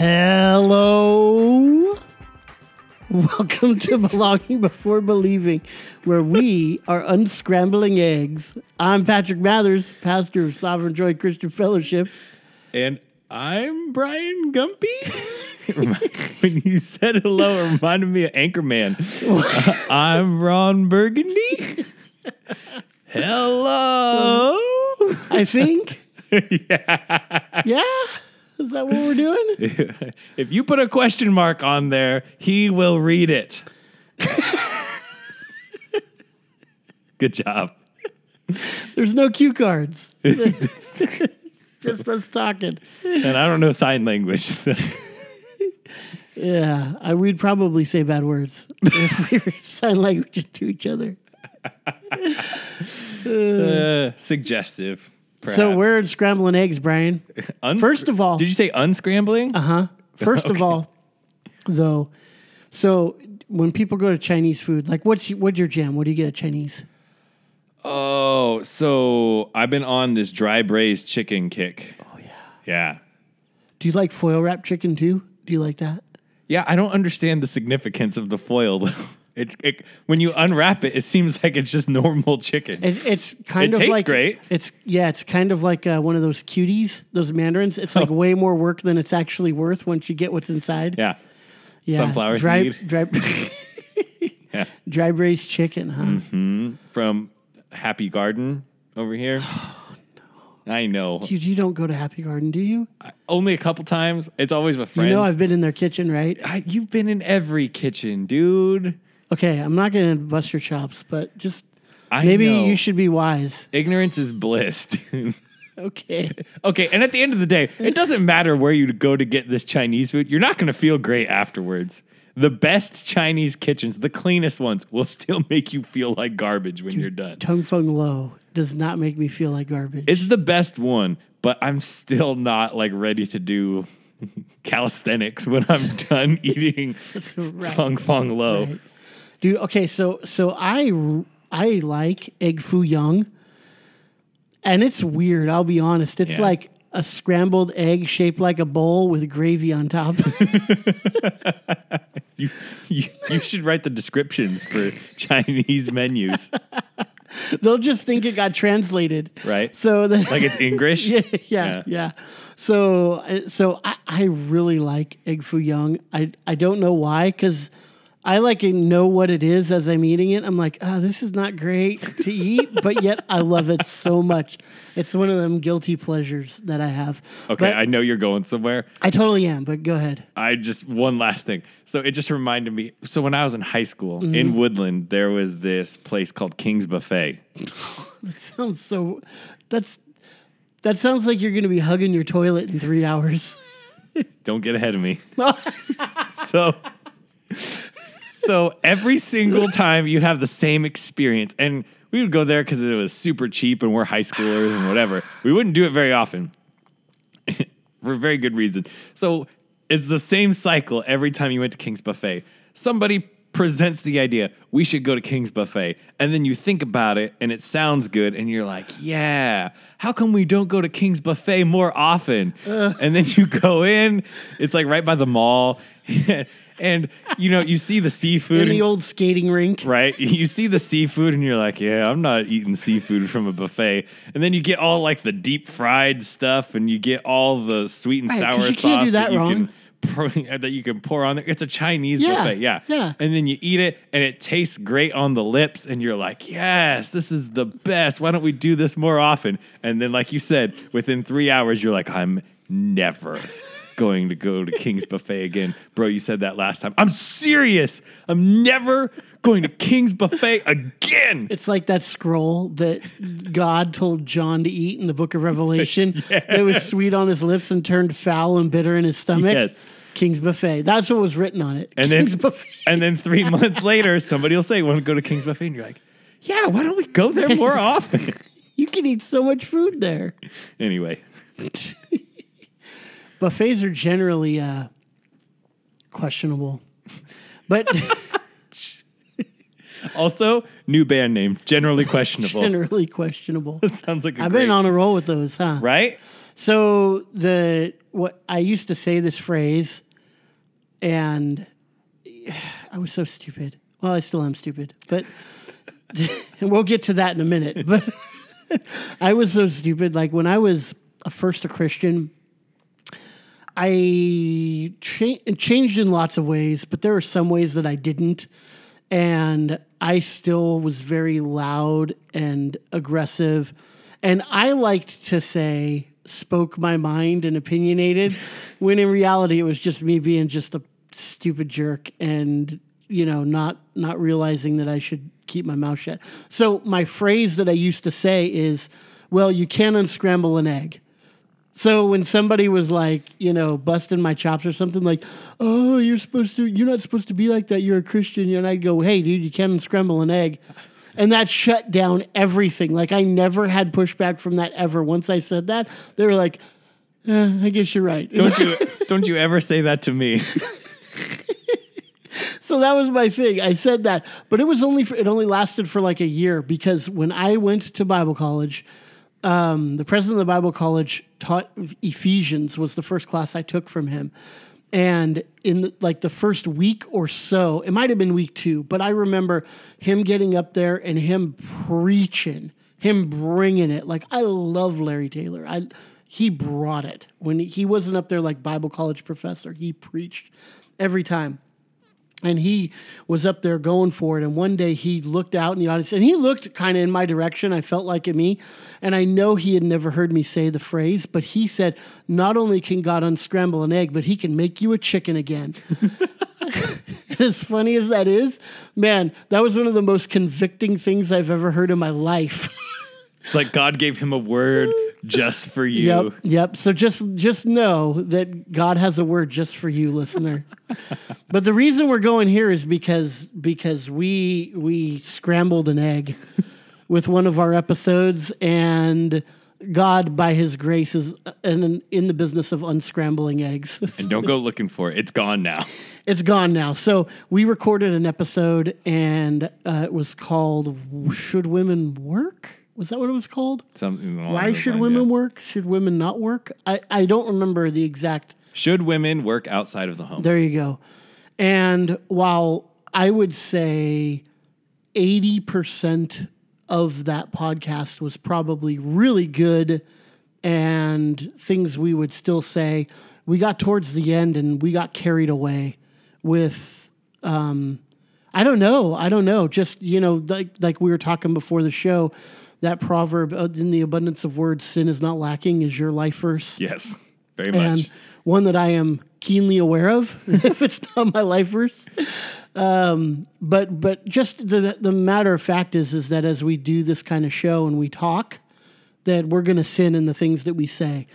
Hello. Welcome to Belonging Before Believing, where we are unscrambling eggs. I'm Patrick Mathers, pastor of Sovereign Joy Christian Fellowship. And I'm Brian Gumpy. when you said hello, it reminded me of Anchorman. I'm Ron Burgundy. hello. I think. yeah. Yeah. Is that what we're doing? if you put a question mark on there, he will read it. Good job. There's no cue cards. Just us talking. And I don't know sign language. so- Yeah, I, we'd probably say bad words if we were sign language to each other. uh, suggestive. So we're in scrambling eggs, Brian. First of all- did you say unscrambling? Uh huh. First of all, though, so when people go to Chinese food, like what's your, what's your jam? What do you get at Chinese? Oh, so I've been on this dry braised chicken kick. Oh yeah. Yeah. Do you like foil wrap chicken too? Do you like that? Yeah, I don't understand the significance of the foil though. It, it when you unwrap it, it seems like it's just normal chicken. It, it's kind It of tastes like great. It's yeah, it's kind of like uh, one of those cuties, those mandarins. It's like way more work than it's actually worth once you get what's inside. yeah. Yeah. Sunflower dry, seed. Dry, Yeah. dry braised chicken, huh? From Happy Garden over here. I know. Dude, you don't go to Happy Garden, do you? Only a couple times. It's always with friends. You know I've been in their kitchen, right? I, you've been in every kitchen, dude. Okay, I'm not going to bust your chops, but just I maybe know. you should be wise. Ignorance is bliss. dude. Okay. Okay, and at the end of the day, it doesn't matter where you go to get this Chinese food. You're not going to feel great afterwards. The best Chinese kitchens, the cleanest ones, will still make you feel like garbage when you're done. Tung Fung Lo does not make me feel like garbage. It's the best one, but I'm still not like ready to do calisthenics when I'm done eating Right. Tong Fong Lo. Right. Dude, okay, so so I I like egg foo young. And it's weird, I'll be honest. It's Yeah. like a scrambled egg shaped like a bowl with gravy on top. You, you you should write the descriptions for Chinese menus, They'll just think it got translated. right? So the, like it's English. yeah, yeah, Yeah. yeah. So, uh, so I, I really like egg foo young. I, I don't know why, because I like know what it is as I'm eating it. I'm like, oh, this is not great to eat, but yet I love it so much. It's one of them guilty pleasures that I have. Okay, But I know you're going somewhere. I totally am. But go ahead. I just one last thing. So it just reminded me. So when I was in high school Mm-hmm. in Woodland, there was this place called King's Buffet. That sounds so. That's that sounds like you're going to be hugging your toilet in three hours. Don't get ahead of me. so so every single time you'd have the same experience. And we would go there because it was super cheap and we're high schoolers and whatever. We wouldn't do it very often for a very good reason. So it's the same cycle every time you went to king's buffet. Somebody presents the idea we should go to king's buffet. And then you think about it and it sounds good and you're like yeah how come we don't go to king's buffet more often? And then you go in it's like right by the mall and you know you see the seafood in the and- old skating rink. right? You see the seafood and you're like, yeah, I'm not eating seafood from a buffet. And then you get all like the deep fried stuff and you get all the sweet and Right, sour sauce can't that you wrong. can pour, that you can pour on there. It's a Chinese Yeah, buffet, yeah. yeah. And then you eat it and it tastes great on the lips and you're like, yes, this is the best. Why don't we do this more often? And then like you said, within 3 hours you're like, I'm never going to go to King's Buffet again. Bro, you said that last time. I'm serious. I'm never going to King's Buffet again. It's like that scroll that God told John to eat in the book of Revelation. It was sweet on his lips and turned foul and bitter in his stomach. Yes. King's Buffet. That's what was written on it. And King's then Buffet. and then 3 months later somebody will say, "Want to go to King's Buffet?" and you're like, "Yeah, why don't we go there more often?" You can eat so much food there. anyway, Buffets are generally uh, questionable. But also new band name, generally questionable. generally questionable. Sounds like a I've been on a roll with those, huh? right? So the what I used to say this phrase, and I was so stupid. Well, I still am stupid, but and we'll get to that in a minute. But I was so stupid. Like when I was a first a Christian, I cha- changed in lots of ways, but there were some ways that I didn't. And I still was very loud and aggressive. And I liked to say, spoke my mind and opinionated, when in reality it was just me being just a stupid jerk and, you know, not not realizing that I should keep my mouth shut. So my phrase that I used to say is, well, you can't unscramble an egg. So when somebody was like, you know, busting my chops or something like, "Oh, you're supposed to, you're not supposed to be like that. You're a Christian," and I'd go, "Hey, dude, you can't unscramble an egg," and that shut down everything. Like I never had pushback from that ever. Once I said that, they were like, eh, "I guess you're right." Don't you don't you ever say that to me? so that was my thing. I said that, but it was only for, it only lasted for like a year because when I went to Bible college, um, the president of the Bible college taught Ephesians was the first class I took from him, and in the, like the first week or so, it might have been week two, but I remember him getting up there and him preaching, him bringing it. Like I love Larry Taylor. I he brought it when he wasn't up there like Bible college professor. He preached every time and he was up there going for it. And one day he looked out in the audience and he looked kind of in my direction. I felt like at me. And I know he had never heard me say the phrase, but he said, Not only can God unscramble an egg, but he can make you a chicken again. as funny as that is, man, that was one of the most convicting things I've ever heard in my life. It's like God gave him a word just for you. Yep, yep. So just just know that God has a word just for you, listener. but the reason we're going here is because because we we scrambled an egg with one of our episodes, and God, by His grace, is in, in the business of unscrambling eggs. And don't go looking for it. It's gone now. it's gone now. So we recorded an episode, and uh, it was called "Should Women Work." Was that what it was called? Something Why should lines, women yeah. work? Should women not work? I, I don't remember the exact. Should women work outside of the home? There you go. And while I would say 80% of that podcast was probably really good and things we would still say, we got towards the end and we got carried away with um, I don't know. I don't know. Just you know, like like we were talking before the show, that proverb uh, in the abundance of words, sin is not lacking, is your life verse, yes, very much. and one that I am keenly aware of. if it's not my life verse, um, but but just the the matter of fact is is that as we do this kind of show and we talk, that we're going to sin in the things that we say.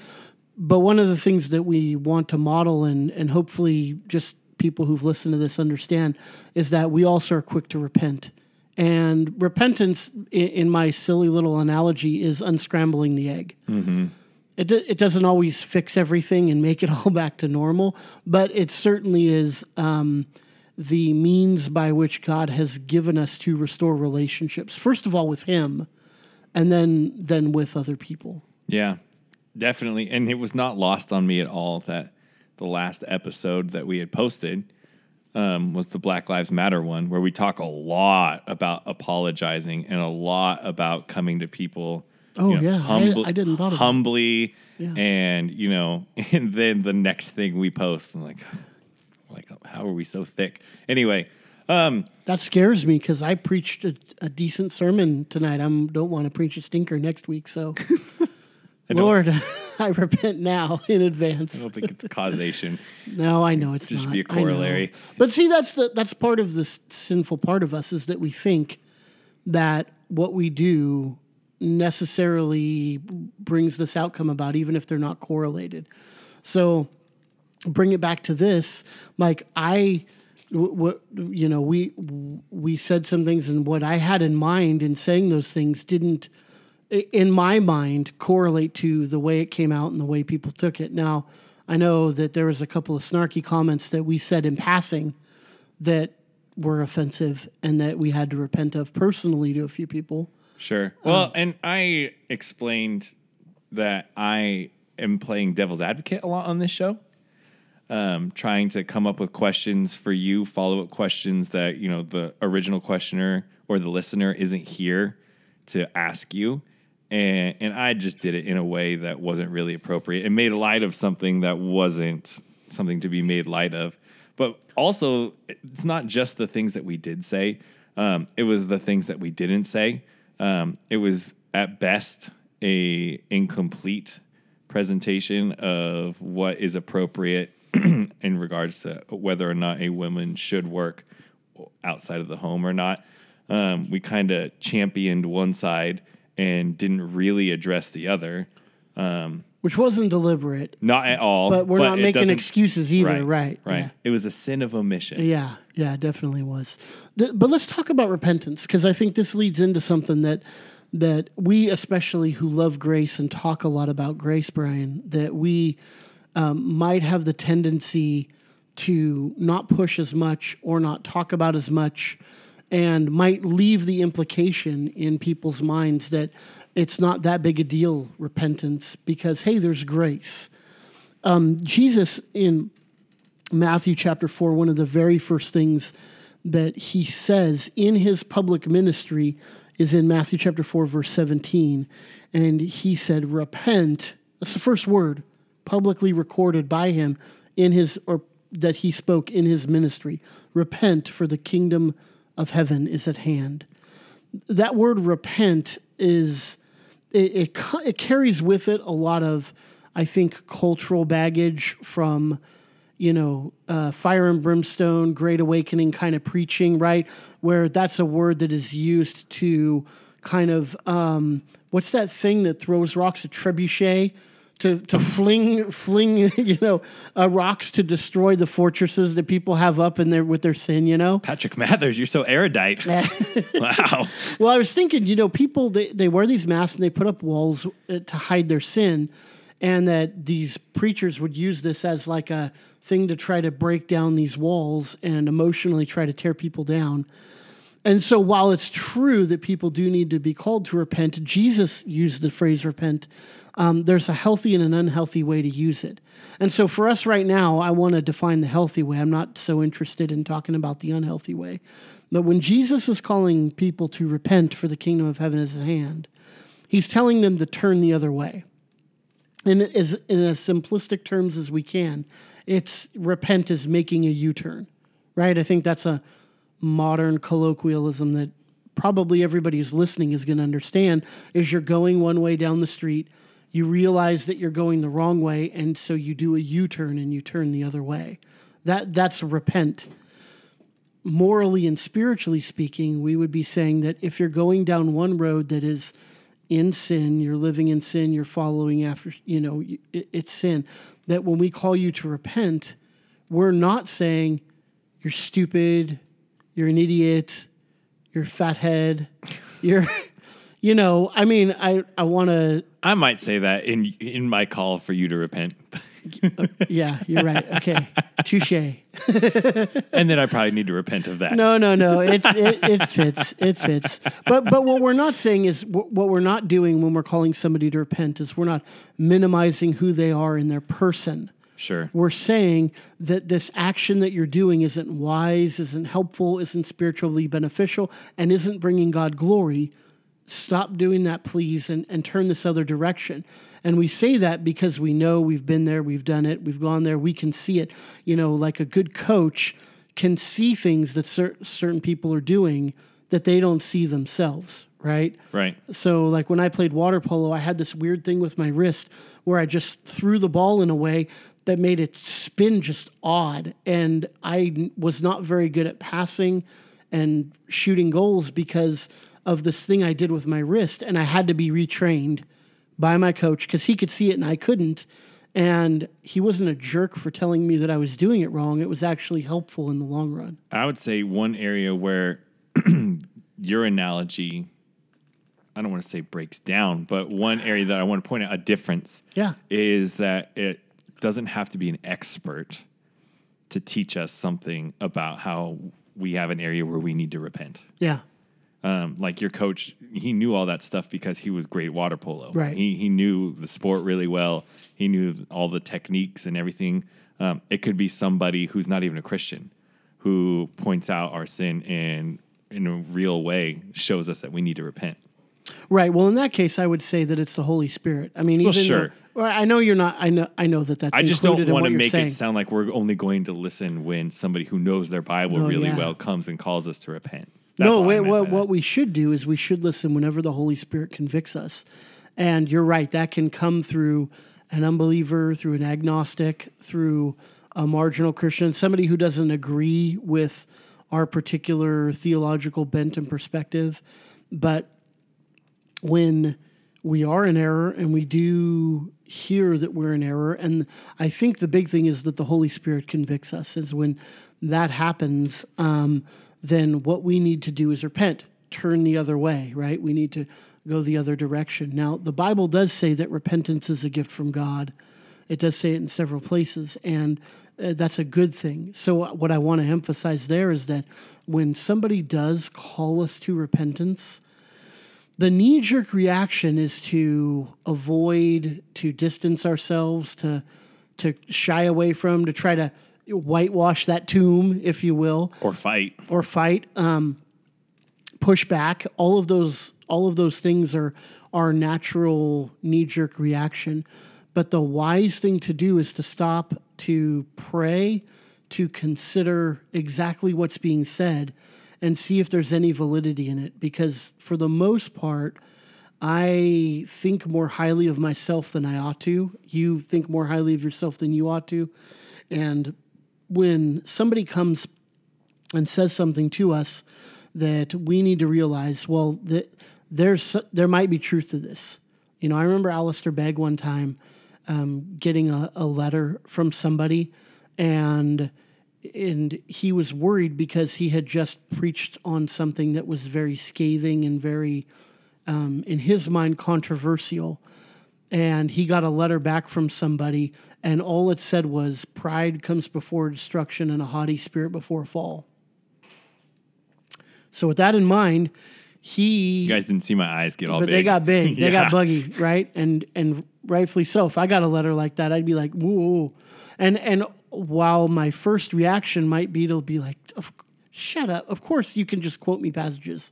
But one of the things that we want to model and and hopefully just people who've listened to this understand is that we also are quick to repent. And repentance, in my silly little analogy, is unscrambling the egg. It, it doesn't always fix everything and make it all back to normal, but it certainly is um, the means by which God has given us to restore relationships. First of all, with Him, and then then with other people. Yeah, definitely. And it was not lost on me at all that the last episode that we had posted um, was the Black Lives Matter one, where we talk a lot about apologizing and a lot about coming to people. Oh, you know, yeah. I- I didn't thought of humbly, Yeah. and you know, and then the next thing we post, I'm like, like how are we so thick? Anyway, um, That scares me because I preached a, a decent sermon tonight. I don't want to preach a stinker next week. So, Lord, I repent now in advance. I don't think it's causation. No, I know it's Just not. be a corollary. But see, that's the that's part of this sinful part of us is that we think that what we do necessarily brings this outcome about, even if they're not correlated. So, bring it back to this. Like I, what you know, we we said some things, and what I had in mind in saying those things didn't in my mind correlate to the way it came out and the way people took it. Now, I know that there was a couple of snarky comments that we said in passing that were offensive and that we had to repent of personally to a few people. Sure. Well, and I explained that I am playing devil's advocate a lot on this show. Um, trying to come up with questions for you, follow up questions that you know the original questioner or the listener isn't here to ask you, and and I just did it in a way that wasn't really appropriate and made light of something that wasn't something to be made light of. But also, it's not just the things that we did say; um, it was the things that we didn't say. Um, it was at best a incomplete presentation of what is appropriate in regards to whether or not a woman should work outside of the home or not. Um, we kind of championed one side and didn't really address the other. Which wasn't deliberate, Not at all. but we're not making excuses either, right? Right. Yeah. It was a sin of omission. Yeah, yeah, definitely was. The, but let's talk about repentance because I think this leads into something that that we, especially who love grace and talk a lot about grace, Brian, that we um, might have the tendency to not push as much or not talk about as much, and might leave the implication in people's minds that it's not that big a deal, repentance, because hey, there's grace. Um, Jesus in Matthew chapter 4, one of the very first things that he says in his public ministry is in Matthew chapter 4, verse 17. And he said, Repent. That's the first word publicly recorded by him in his, or that he spoke in his ministry. Repent, for the kingdom of heaven is at hand. That word repent is, it, it, it carries with it a lot of, I think, cultural baggage from you know, uh, fire and brimstone, great awakening kind of preaching, right? Where that's a word that is used to kind of um, what's that thing that throws rocks? A trebuchet to to fling fling you know uh, rocks to destroy the fortresses that people have up in there with their sin. You know. Patrick Mathers, you're so erudite. wow. Well, I was thinking, you know, people they, they wear these masks and they put up walls uh, to hide their sin, and that these preachers would use this as like a thing to try to break down these walls and emotionally try to tear people down. And so, while it's true that people do need to be called to repent, Jesus used the phrase repent. Um, there's a healthy and an unhealthy way to use it. And so, for us right now, I want to define the healthy way. I'm not so interested in talking about the unhealthy way. But when Jesus is calling people to repent for the kingdom of heaven is at hand, he's telling them to turn the other way. In as, in as simplistic terms as we can, it's repent is making a U turn, right? I think that's a modern colloquialism that probably everybody who's listening is going to understand is you're going one way down the street you realize that you're going the wrong way and so you do a u-turn and you turn the other way. That that's repent. Morally and spiritually speaking we would be saying that if you're going down one road that is in sin you're living in sin you're following after you know it, it's sin that when we call you to repent we're not saying you're stupid you're an idiot you're fathead you're you know i mean i i want to I might say that in in my call for you to repent. Uh, yeah you're right okay touche and then I probably need to repent of that. no no no it's it, it fits it fits but but what we're not saying is wh- what we're not doing when we're calling somebody to repent is we're not minimizing who they are in their person Sure. we're saying that this action that you're doing isn't wise, isn't helpful, isn't spiritually beneficial, and isn't bringing God glory. Stop doing that, please, and, and turn this other direction. And we say that because we know we've been there, we've done it, we've gone there, we can see it. You know, like a good coach can see things that cer- certain people are doing that they don't see themselves, right? Right. So, like when I played water polo, I had this weird thing with my wrist where I just threw the ball in a way that made it spin just odd. And I n- was not very good at passing and shooting goals because of this thing I did with my wrist. And I had to be retrained by my coach because he could see it and I couldn't. And he wasn't a jerk for telling me that I was doing it wrong. It was actually helpful in the long run. I would say one area where your analogy, I don't want to say breaks down, but one area that I want to point out a difference Yeah. is that it doesn't have to be an expert to teach us something about how we have an area where we need to repent. Yeah. Um, like your coach, he knew all that stuff because he was great at water polo. Right. He he knew the sport really well. He knew all the techniques and everything. Um, it could be somebody who's not even a Christian, who points out our sin and in a real way shows us that we need to repent. Right. Well, in that case, I would say that it's the Holy Spirit. I mean, even Well, sure. though- I know you're not. I know. I know that that's. I just don't want to make saying. it sound like we're only going to listen when somebody who knows their Bible Oh, really yeah. well comes and calls us to repent. That's no, wait, what, what we should do is we should listen whenever the Holy Spirit convicts us. And you're right, that can come through an unbeliever, through an agnostic, through a marginal Christian, somebody who doesn't agree with our particular theological bent and perspective. But when we are in error and we do hear that we're in error and i think the big thing is that the holy spirit convicts us is when that happens um, then what we need to do is repent. Turn the other way right? We need to go the other direction. Now the bible does say that repentance is a gift from god. It does say it in several places and uh, that's a good thing. So what i want to emphasize there is that when somebody does call us to repentance the knee jerk reaction is to avoid, to distance ourselves, to to shy away from, to try to whitewash that tomb, if you will, or fight. or fight, um, push back. All of those, all of those things are our natural knee jerk reaction. But the wise thing to do is to stop, to pray, to consider exactly what's being said, and see if there's any validity in it. Because for the most part, I think more highly of myself than I ought to. You think more highly of yourself than you ought to. And when somebody comes and says something to us that we need to realize, well, that there's there might be truth to this. You know, I remember Alistair Begg one time um, getting a, a letter from somebody, and and he was worried because he had just preached on something that was very scathing and very, um, in his mind, controversial. And he got a letter back from somebody, and all it said was, "Pride comes before destruction, and a haughty spirit before fall." So, with that in mind, he You guys didn't see my eyes get all but big. they got big. They Yeah. got buggy, right? And and rightfully so. If I got a letter like that, I'd be like, whoa. And and while my first reaction might be to be like, of, shut up. Of course, you can just quote me passages.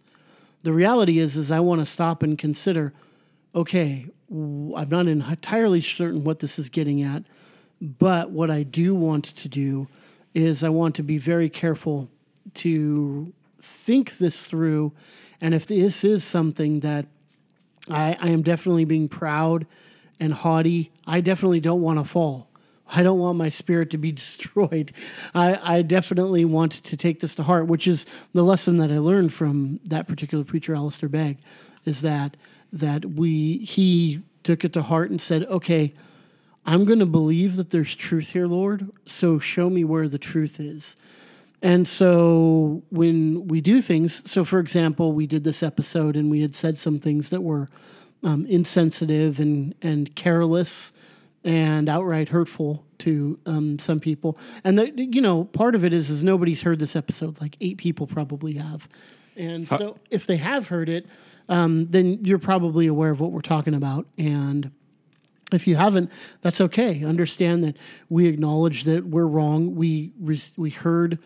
The reality is, is I want to stop and consider. Okay, I'm not entirely certain what this is getting at, but what I do want to do is I want to be very careful to think this through. And if this is something that I, I am definitely being proud and haughty, I definitely don't want to fall. I don't want my spirit to be destroyed. I, I definitely want to take this to heart, which is the lesson that I learned from that particular preacher, Alistair Begg, is that that we he took it to heart and said, okay, I'm going to believe that there's truth here, Lord. So show me where the truth is. And so when we do things, so for example, we did this episode and we had said some things that were um, insensitive and, and careless and outright hurtful to um, some people. And the, you know, part of it is is nobody's heard this episode. Like eight people probably have. And so if they have heard it, um, then you're probably aware of what we're talking about. And if you haven't, that's okay. Understand that we acknowledge that we're wrong. We re- we heard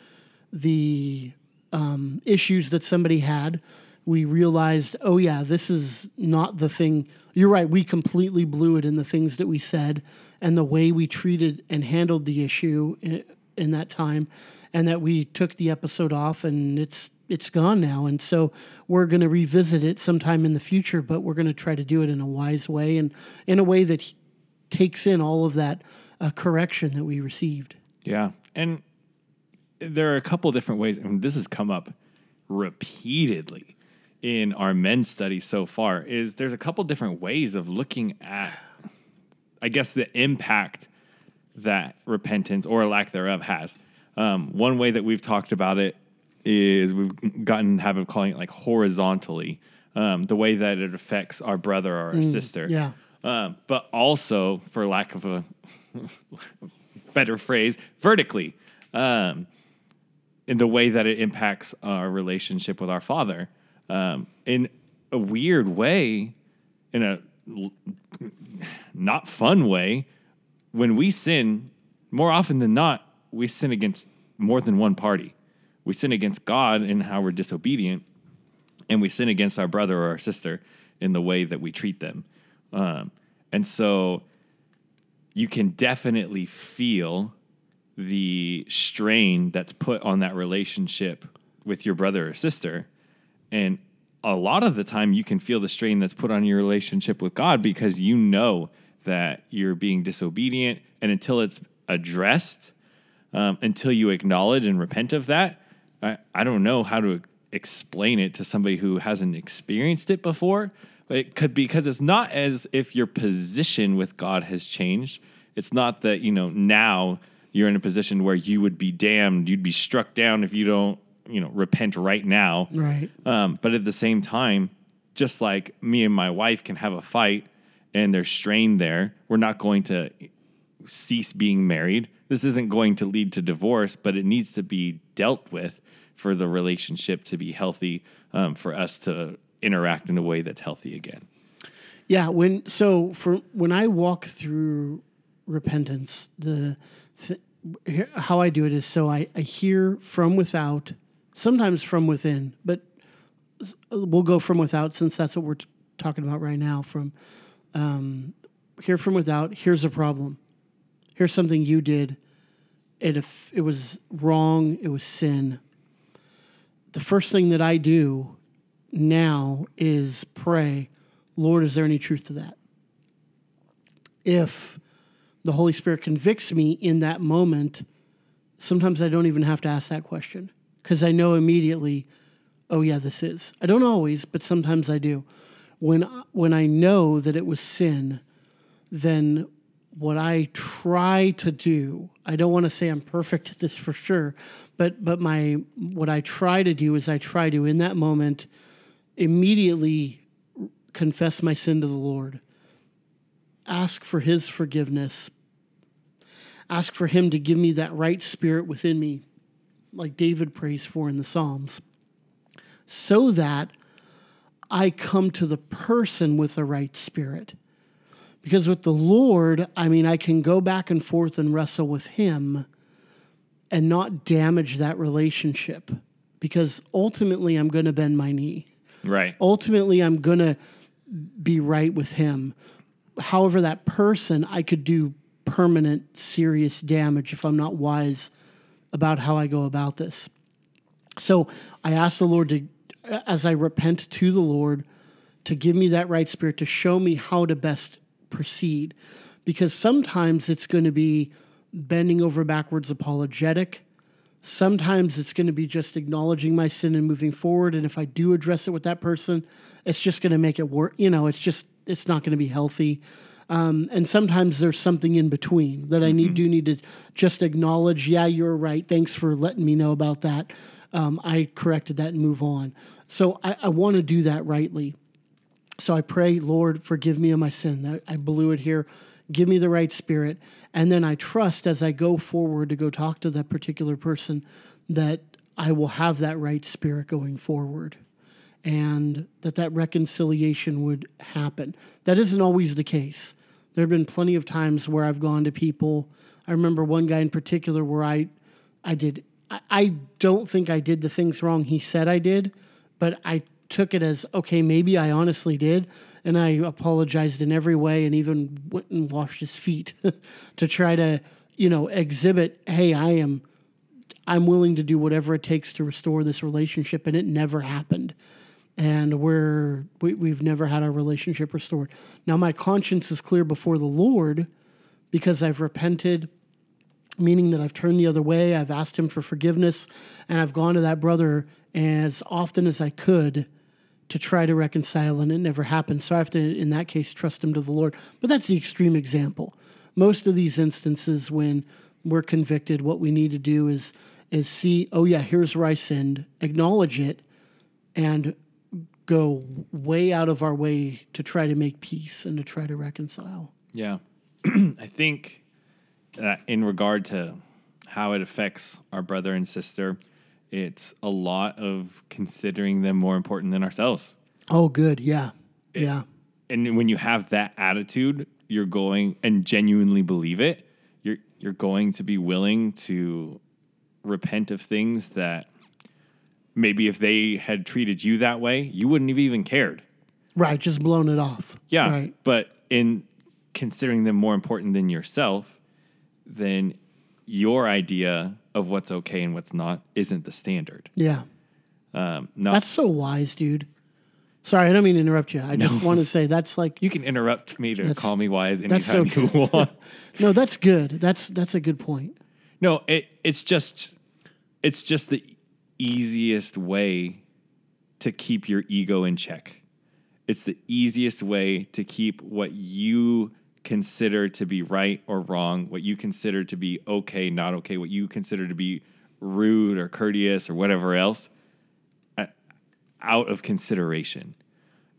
the um, issues that somebody had. We realized, oh yeah, this is not the thing. You're right. We completely blew it in the things that we said and the way we treated and handled the issue in, in that time, and that we took the episode off and it's it's gone now. And so we're going to revisit it sometime in the future, but we're going to try to do it in a wise way and in a way that takes in all of that uh, correction that we received. Yeah. And there are a couple different ways, and this has come up repeatedly in our men's study so far, is there's a couple different ways of looking at, I guess, the impact that repentance or lack thereof has. Um, one way that we've talked about it is we've gotten the habit of calling it like horizontally, um, the way that it affects our brother or our sister. yeah. Um, but also, for lack of a better phrase, vertically, um, in the way that it impacts our relationship with our father. um, in a weird way, in a not fun way, when we sin, more often than not, we sin against more than one party. We sin against God in how we're disobedient, and we sin against our brother or our sister in the way that we treat them. Um, and so you can definitely feel the strain that's put on that relationship with your brother or sister. And a lot of the time, you can feel the strain that's put on your relationship with God because you know that you're being disobedient. And until it's addressed, um, until you acknowledge and repent of that, I, I don't know how to explain it to somebody who hasn't experienced it before. It could because it's not as if your position with God has changed. It's not that you know now you're in a position where you would be damned, you'd be struck down if you don't you know repent right now. Right. Um, but at the same time, just like me and my wife can have a fight and there's strain there, we're not going to cease being married. This isn't going to lead to divorce, but it needs to be dealt with for the relationship to be healthy, um, for us to interact in a way that's healthy again. Yeah, when so for when I walk through repentance, the th- how I do it is so I, I hear from without, sometimes from within, but we'll go from without since that's what we're t- talking about right now. From um, hear from without. Here's a problem. Here's something you did. It if it was wrong, it was sin. The first thing that I do now is pray, Lord, is there any truth to that? If the Holy Spirit convicts me in that moment, sometimes I don't even have to ask that question because I know immediately, oh yeah, this is. I don't always, but sometimes I do. When when I know that it was sin, then what I try to do, I don't want to say I'm perfect at this for sure, but but my what I try to do is I try to in that moment immediately confess my sin to the Lord. Ask for his forgiveness. Ask for him to give me that right spirit within me, like David prays for in the Psalms, so that I come to the person with the right spirit. Because with the Lord, I mean, I can go back and forth and wrestle with him and not damage that relationship because ultimately I'm going to bend my knee Right. ultimately I'm going to be right with him. However, that person, I could do permanent, serious damage if I'm not wise about how I go about this. So I ask the Lord to, as I repent to the Lord, to give me that right spirit to show me how to best proceed. Because sometimes it's going to be bending over backwards apologetic. Sometimes it's going to be just acknowledging my sin and moving forward. And if I do address it with that person, it's just going to make it work. You know, it's just, it's not going to be healthy. Um, and sometimes there's something in between that I need do need to just acknowledge. Yeah, you're right. Thanks for letting me know about that. Um, I corrected that and move on. So I, I want to do that rightly. So I pray, Lord, forgive me of my sin. I, blew it here. Give me the right spirit. And then I trust as I go forward to go talk to that particular person that I will have that right spirit going forward and that that reconciliation would happen. That isn't always the case. There have been plenty of times where I've gone to people. I remember one guy in particular where I, I did. I, I don't think I did the things wrong he said I did, but I took it as okay. Maybe I honestly did, and I apologized in every way, and even went and washed his feet to try to, you know, exhibit. Hey, I am I'm willing to do whatever it takes to restore this relationship, and it never happened. And we're we, we've never had our relationship restored. Now my conscience is clear before the Lord because I've repented, meaning that I've turned the other way. I've asked Him for forgiveness, and I've gone to that brother as often as I could to try to reconcile, and it never happened. So I have to, in that case, trust Him to the Lord. But that's the extreme example. Most of these instances, when we're convicted, what we need to do is is see, oh yeah, here's where I sinned, acknowledge it, and go way out of our way to try to make peace and to try to reconcile. Yeah. I think that in regard to how it affects our brother and sister, it's a lot of considering them more important than ourselves. Oh, good. Yeah. yeah. And when you have that attitude, you're going and genuinely believe it, you're you're going to be willing to repent of things that maybe if they had treated you that way, you wouldn't have even cared. Right. Just blown it off. Yeah. Right. But in considering them more important than yourself, then your idea of what's okay and what's not isn't the standard. Yeah. Um, not, That's so wise, dude. Sorry, I don't mean to interrupt you. I just want to say that's like you can interrupt me to call me wise that's so anytime you want. no, that's good. That's that's a good point. No, it it's just it's just the easiest way to keep your ego in check. It's the easiest way to keep what you consider to be right or wrong, what you consider to be okay, not okay, what you consider to be rude or courteous or whatever else uh, out of consideration.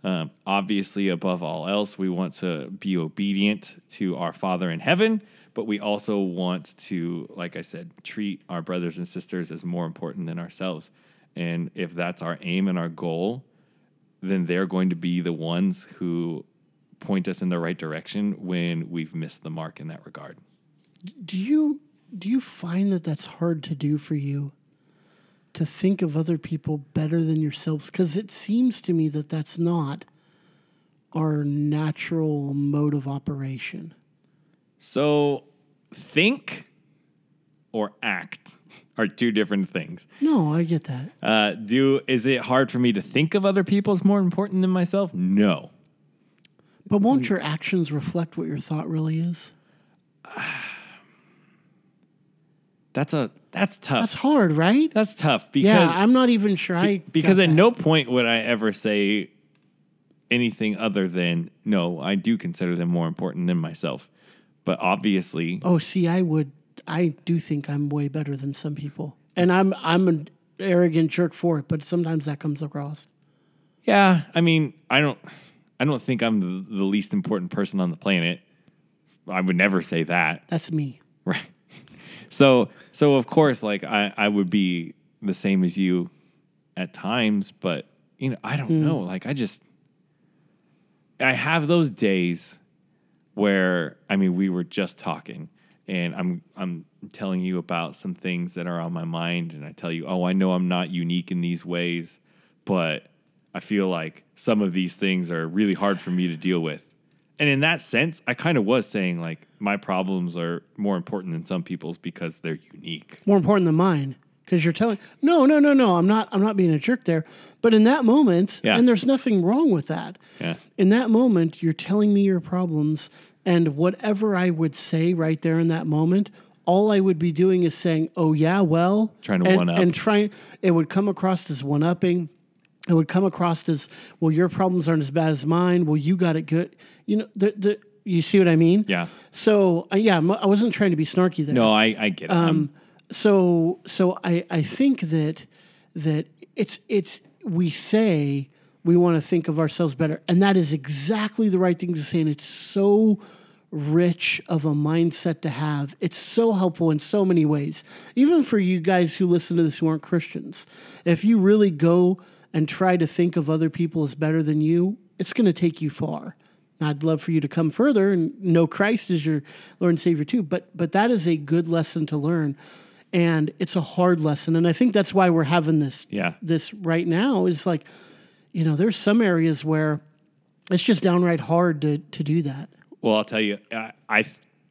Um, obviously, above all else, we want to be obedient to our Father in heaven, but we also want to, like I said, treat our brothers and sisters as more important than ourselves. And if that's our aim and our goal, then they're going to be the ones who point us in the right direction when we've missed the mark in that regard. Do you do you find that that's hard to do for you? To think of other people better than yourselves because it seems to me that that's not our natural mode of operation. So, think or act are two different things. No, I get that. Uh, do is it hard for me to think of other people as more important than myself? No. But won't mm. your actions reflect what your thought really is? That's a that's tough. That's hard, right? That's tough because yeah, I'm not even sure I because at that. no point would I ever say anything other than no, I do consider them more important than myself. But obviously, Oh, see, I would. I do think I'm way better than some people, and I'm I'm an arrogant jerk for it. But sometimes that comes across. yeah, I mean, I don't I don't think I'm the, the least important person on the planet. I would never say that. That's me. Right. So so of course like I, I would be the same as you at times, but you know, I don't hmm. know. Like I just I have those days where I mean we were just talking and I'm I'm telling you about some things that are on my mind and I tell you, "Oh, I know I'm not unique in these ways, but I feel like some of these things are really hard for me to deal with." And in that sense, I kind of was saying like my problems are more important than some people's because they're unique. More important than mine, because you're telling. No, no, no, no. I'm not. I'm not being a jerk there. But in that moment, Yeah. and there's nothing wrong with that. Yeah. In that moment, you're telling me your problems, and whatever I would say right there in that moment, all I would be doing is saying, "Oh yeah, well," Trying to and, one up. and trying. It would come across as one upping. It would come across as, "Well, your problems aren't as bad as mine. Well, you got it good." You know, the the. You see what I mean? Yeah. So uh, yeah, I'm- wasn't trying to be snarky there No, I, I get it. I'm- so so I, I think that that it's it's we say we want to think of ourselves better and that is exactly the right thing to say and it's so rich of a mindset to have it's so helpful in so many ways even for you guys who listen to this who aren't christians if you really go and try to think of other people as better than you it's going to take you far I'd love for you to come further and know Christ as your Lord and Savior too. But but that is a good lesson to learn, and it's a hard lesson. And I think that's why we're having this Yeah. this right now. Is like, you know, there's some areas where it's just downright hard to to do that. Well, I'll tell you, I, I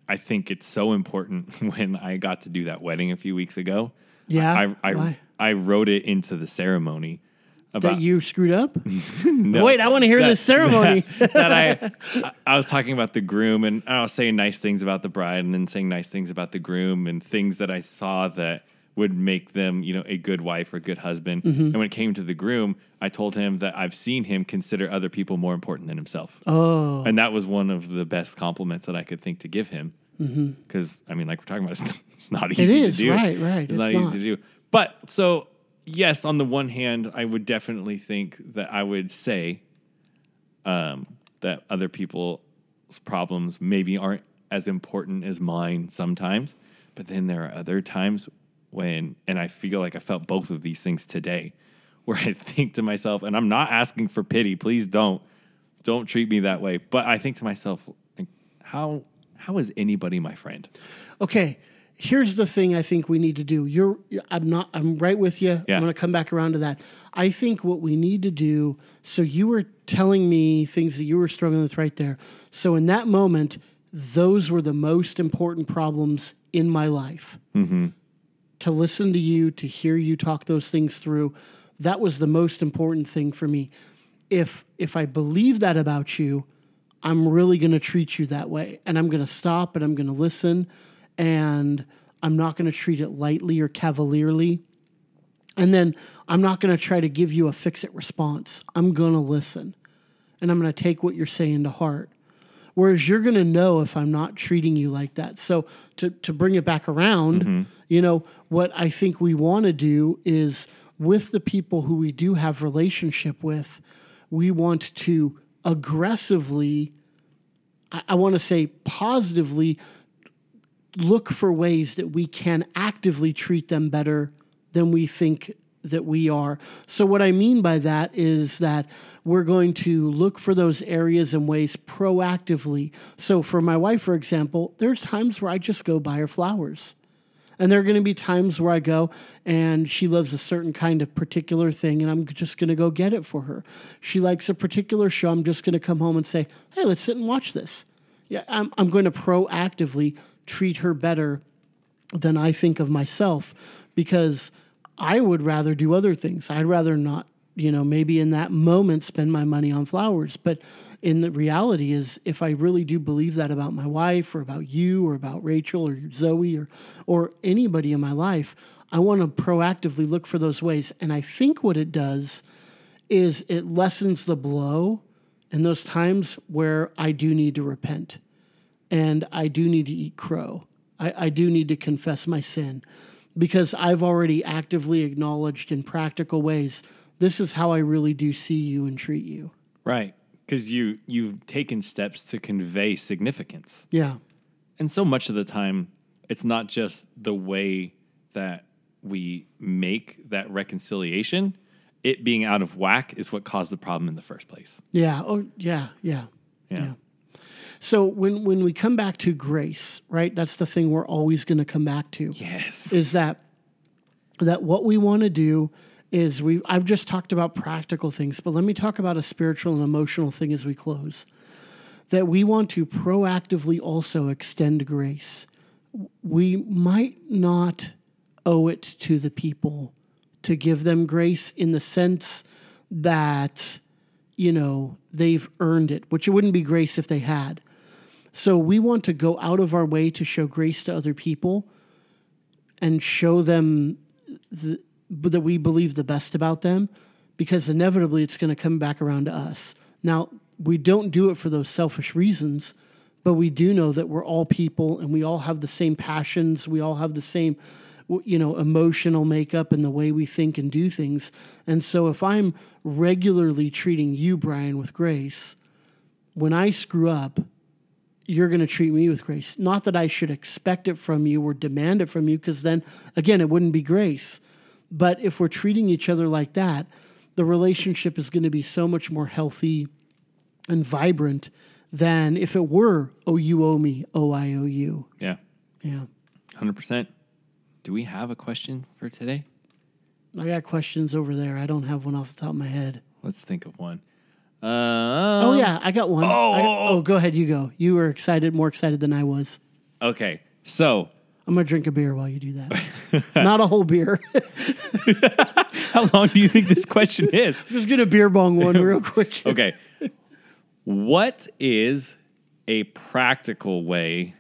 I think it's so important when I got to do that wedding a few weeks ago. Yeah, I I, why? I wrote it into the ceremony about That you screwed up. No. Wait, I want to hear That- this ceremony. that, that I I was talking about the groom and I was saying nice things about the bride and then saying nice things about the groom and things that I saw that would make them, you know, a good wife or a good husband. Mm-hmm. And when it came to the groom, I told him that I've seen him consider other people more important than himself. oh, And that was one of the best compliments that I could think to give him. Because I mean, like we're talking about, it's not, it's not easy Mm-hmm. to do. right, right, It's, it's not, not. easy to do. But so yes, on the one hand, I would definitely think that I would say um, that other people's problems maybe aren't as important as mine sometimes. But then there are other times when, and I feel like I felt both of these things today, where I think to myself, and I'm not asking for pity, please don't, don't treat me that way. But I think to myself, like, how, how is anybody my friend? Okay, here's the thing I think we need to do. You're I'm not I'm right with you. Yeah. I'm going to come back around to that. I think what we need to do so you were telling me things that you were struggling with right there. So in that moment, those were the most important problems in my life. Mm-hmm. To listen to you, to hear you talk those things through, that was the most important thing for me. If if I believe that about you, I'm really going to treat you that way. And I'm going to stop and I'm going to listen. And I'm not going to treat it lightly or cavalierly. And then I'm not going to try to give you a fix it response. I'm going to listen and I'm going to take what you're saying to heart. Whereas you're going to know if I'm not treating you like that. So to, to bring it back around, mm-hmm. you know, what I think we want to do is with the people who we do have relationship with, we want to aggressively, I, I want to say positively, look for ways that we can actively treat them better than we think that we are. So, what I mean by that is that we're going to look for those areas and ways proactively. So, for my wife, for example, there's times where I just go buy her flowers. And there are going to be times where I go and she loves a certain kind of particular thing, and I'm just going to go get it for her. She likes a particular show. I'm just going to come home and say, hey, let's sit and watch this. Yeah, I'm, I'm going to proactively treat her better than I think of myself because I would rather do other things. I'd rather not, you know, maybe in that moment spend my money on flowers. But in the reality is if I really do believe that about my wife or about you or about Rachel or Zoe or or anybody in my life, I want to proactively look for those ways. And I think what it does is it lessens the blow in those times where I do need to repent and I do need to eat crow. I, I do need to confess my sin because I've already actively acknowledged in practical ways this is how I really do see you and treat you. Right. Because you, you've taken steps to convey significance. Yeah. And so much of the time, it's not just the way that we make that reconciliation. It being out of whack is what caused the problem in the first place. Yeah. Oh, yeah. Yeah. Yeah. Yeah. So when when we come back to grace, right? That's the thing we're always going to come back to. Yes. Is that that what we want to do is we I've just talked about practical things, but let me talk about a spiritual and emotional thing as we close. That we want to proactively also extend grace. We might not owe it to the people to give them grace in the sense that you know they've earned it, which it wouldn't be grace if they had. So we want to go out of our way to show grace to other people and show them the, that we believe the best about them because inevitably it's going to come back around to us. Now, we don't do it for those selfish reasons, but we do know that we're all people and we all have the same passions, we all have the same you know emotional makeup and the way we think and do things. And so if I'm regularly treating you Brian with grace, when I screw up, you're going to treat me with grace. Not that I should expect it from you or demand it from you, because then, again, it wouldn't be grace. But if we're treating each other like that, the relationship is going to be so much more healthy and vibrant than if it were, oh, you owe me, oh, I owe you. Yeah. Yeah. 100%. Do we have a question for today? I got questions over there. I don't have one off the top of my head. Let's think of one. Uh, Oh, yeah, I got one. Oh, I oh, oh. oh, go ahead. You go. You were excited, more excited than I was. Okay. So, I'm to drink a beer while you do that. Not a whole beer. how long do you think this question is? Just get a beer bong one real quick. Okay. What is a practical way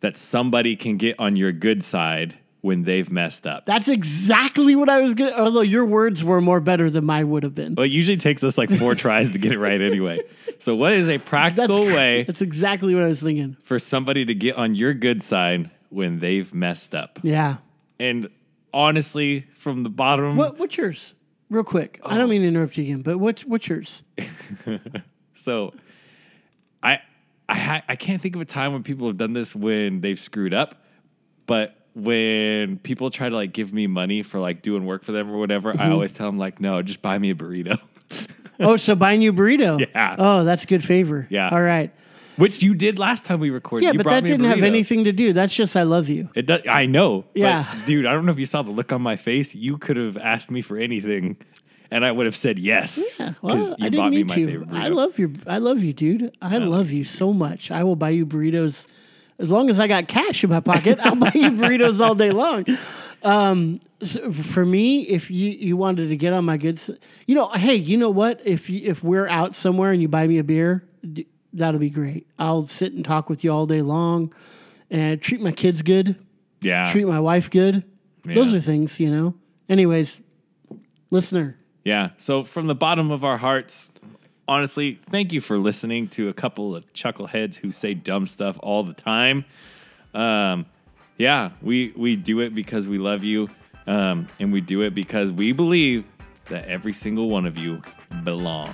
that somebody can get on your good side when they've messed up? That's exactly what I was going to, although your words were more better than mine would have been. Well, it usually takes us like four tries to get it right anyway. So, what is a practical cr- way That's exactly what I was thinking. for somebody to get on your good side when they've messed up? Yeah. And honestly, from the bottom, What, what's yours? Real quick. I Oh. don't mean to interrupt you again, but what's, what's yours? So, I I I can't think of a time when people have done this when they've screwed up, but when people try to like give me money for like doing work for them or whatever, Mm-hmm. I always tell them like, no, just buy me a burrito. Oh, so buying you a burrito. Yeah. Oh, that's good favor. Yeah. All right. Which you did last time we recorded. Yeah, You but that didn't have anything to do. That's just I love you. It does. I know. Yeah. But dude, I don't know if you saw the look on my face. You could have asked me for anything, and I would have said yes. Yeah. Well, you I bought didn't me need my to. favorite burrito. I love your. I love you, dude. I love you so much. I will buy you burritos as long as I got cash in my pocket. I'll buy you burritos all day long. Um, so for me, if you you wanted to get on my good, you know, hey, you know what? If you, if we're out somewhere and you buy me a beer, that'll be great. I'll sit and talk with you all day long, and treat my kids good, Yeah. treat my wife good. Those are things, you know. Anyways, listener, Yeah. So from the bottom of our hearts, honestly, thank you for listening to a couple of chuckleheads who say dumb stuff all the time. Um, yeah, we we do it because we love you, um, and we do it because we believe that every single one of you belong.